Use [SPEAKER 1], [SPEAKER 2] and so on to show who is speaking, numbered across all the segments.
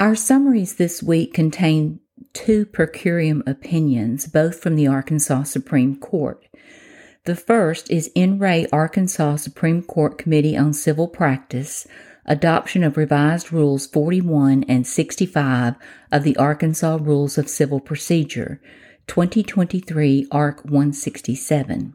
[SPEAKER 1] Our summaries this week contain two per curiam opinions, both from the Arkansas Supreme Court. The first is In Re Arkansas Supreme Court Committee on Civil Practice, adoption of revised Rules 41 and 65 of the Arkansas Rules of Civil Procedure, 2023 Ark. 167.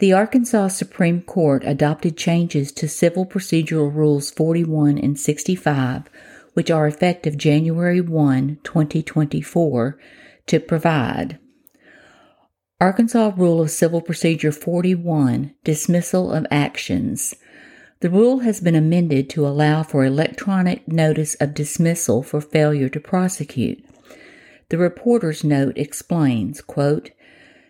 [SPEAKER 1] The Arkansas Supreme Court adopted changes to Civil Procedural Rules 41 and 65, which are effective January 1, 2024, to provide Arkansas Rule of Civil Procedure 41 Dismissal of Actions. The rule has been amended to allow for electronic notice of dismissal for failure to prosecute. The reporter's note explains, quote,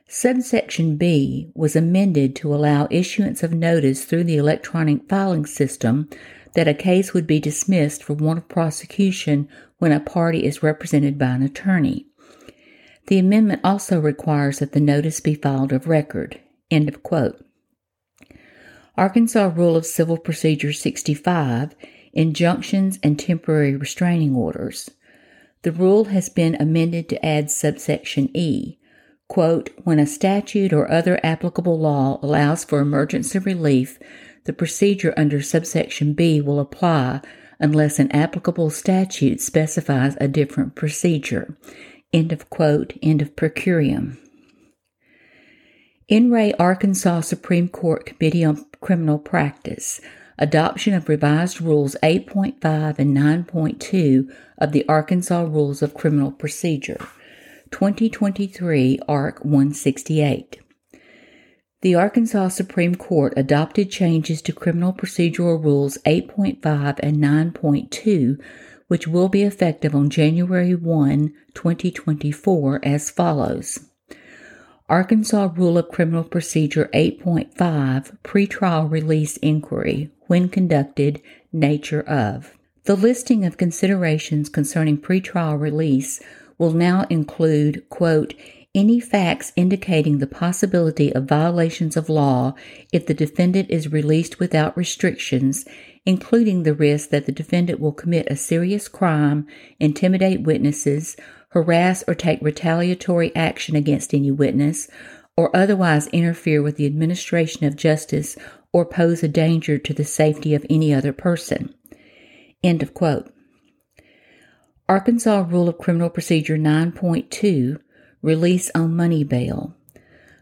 [SPEAKER 1] Subsection B was amended to allow issuance of notice through the electronic filing system that a case would be dismissed for want of prosecution when a party is represented by an attorney. The amendment also requires that the notice be filed of record. End of quote. Arkansas Rule of Civil Procedure 65 Injunctions and Temporary Restraining Orders. The rule has been amended to add subsection E. Quote, when a statute or other applicable law allows for emergency relief, the procedure under subsection B will apply unless an applicable statute specifies a different procedure. End of quote, end of per curiam. In Re Arkansas Supreme Court Committee on Criminal Practice, adoption of revised Rules 8.5 and 9.2 of the Arkansas Rules of Criminal Procedure, 2023 Ark. 168. The Arkansas Supreme Court adopted changes to Criminal Procedural Rules 8.5 and 9.2 which will be effective on January 1, 2024, as follows. Arkansas Rule of Criminal Procedure 8.5 Pretrial Release Inquiry, when conducted, nature of. The listing of considerations concerning pretrial release will now include, quote, any facts indicating the possibility of violations of law if the defendant is released without restrictions including the risk that the defendant will commit a serious crime, intimidate witnesses, harass or take retaliatory action against any witness, or otherwise interfere with the administration of justice or pose a danger to the safety of any other person. End of quote. Arkansas Rule of Criminal Procedure 9.2 Release on Money Bail.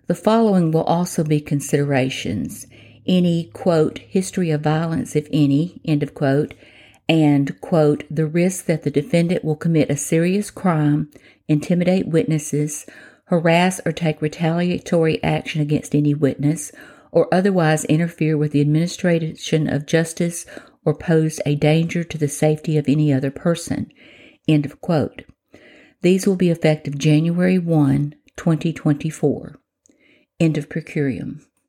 [SPEAKER 1] The following will also be considerations any, quote, history of violence, if any, end of quote, and, quote, the risk that the defendant will commit a serious crime, intimidate witnesses, harass or take retaliatory action against any witness, or otherwise interfere with the administration of justice or pose a danger to the safety of any other person. End of quote. These will be effective January 1, 2024. End of per curiam.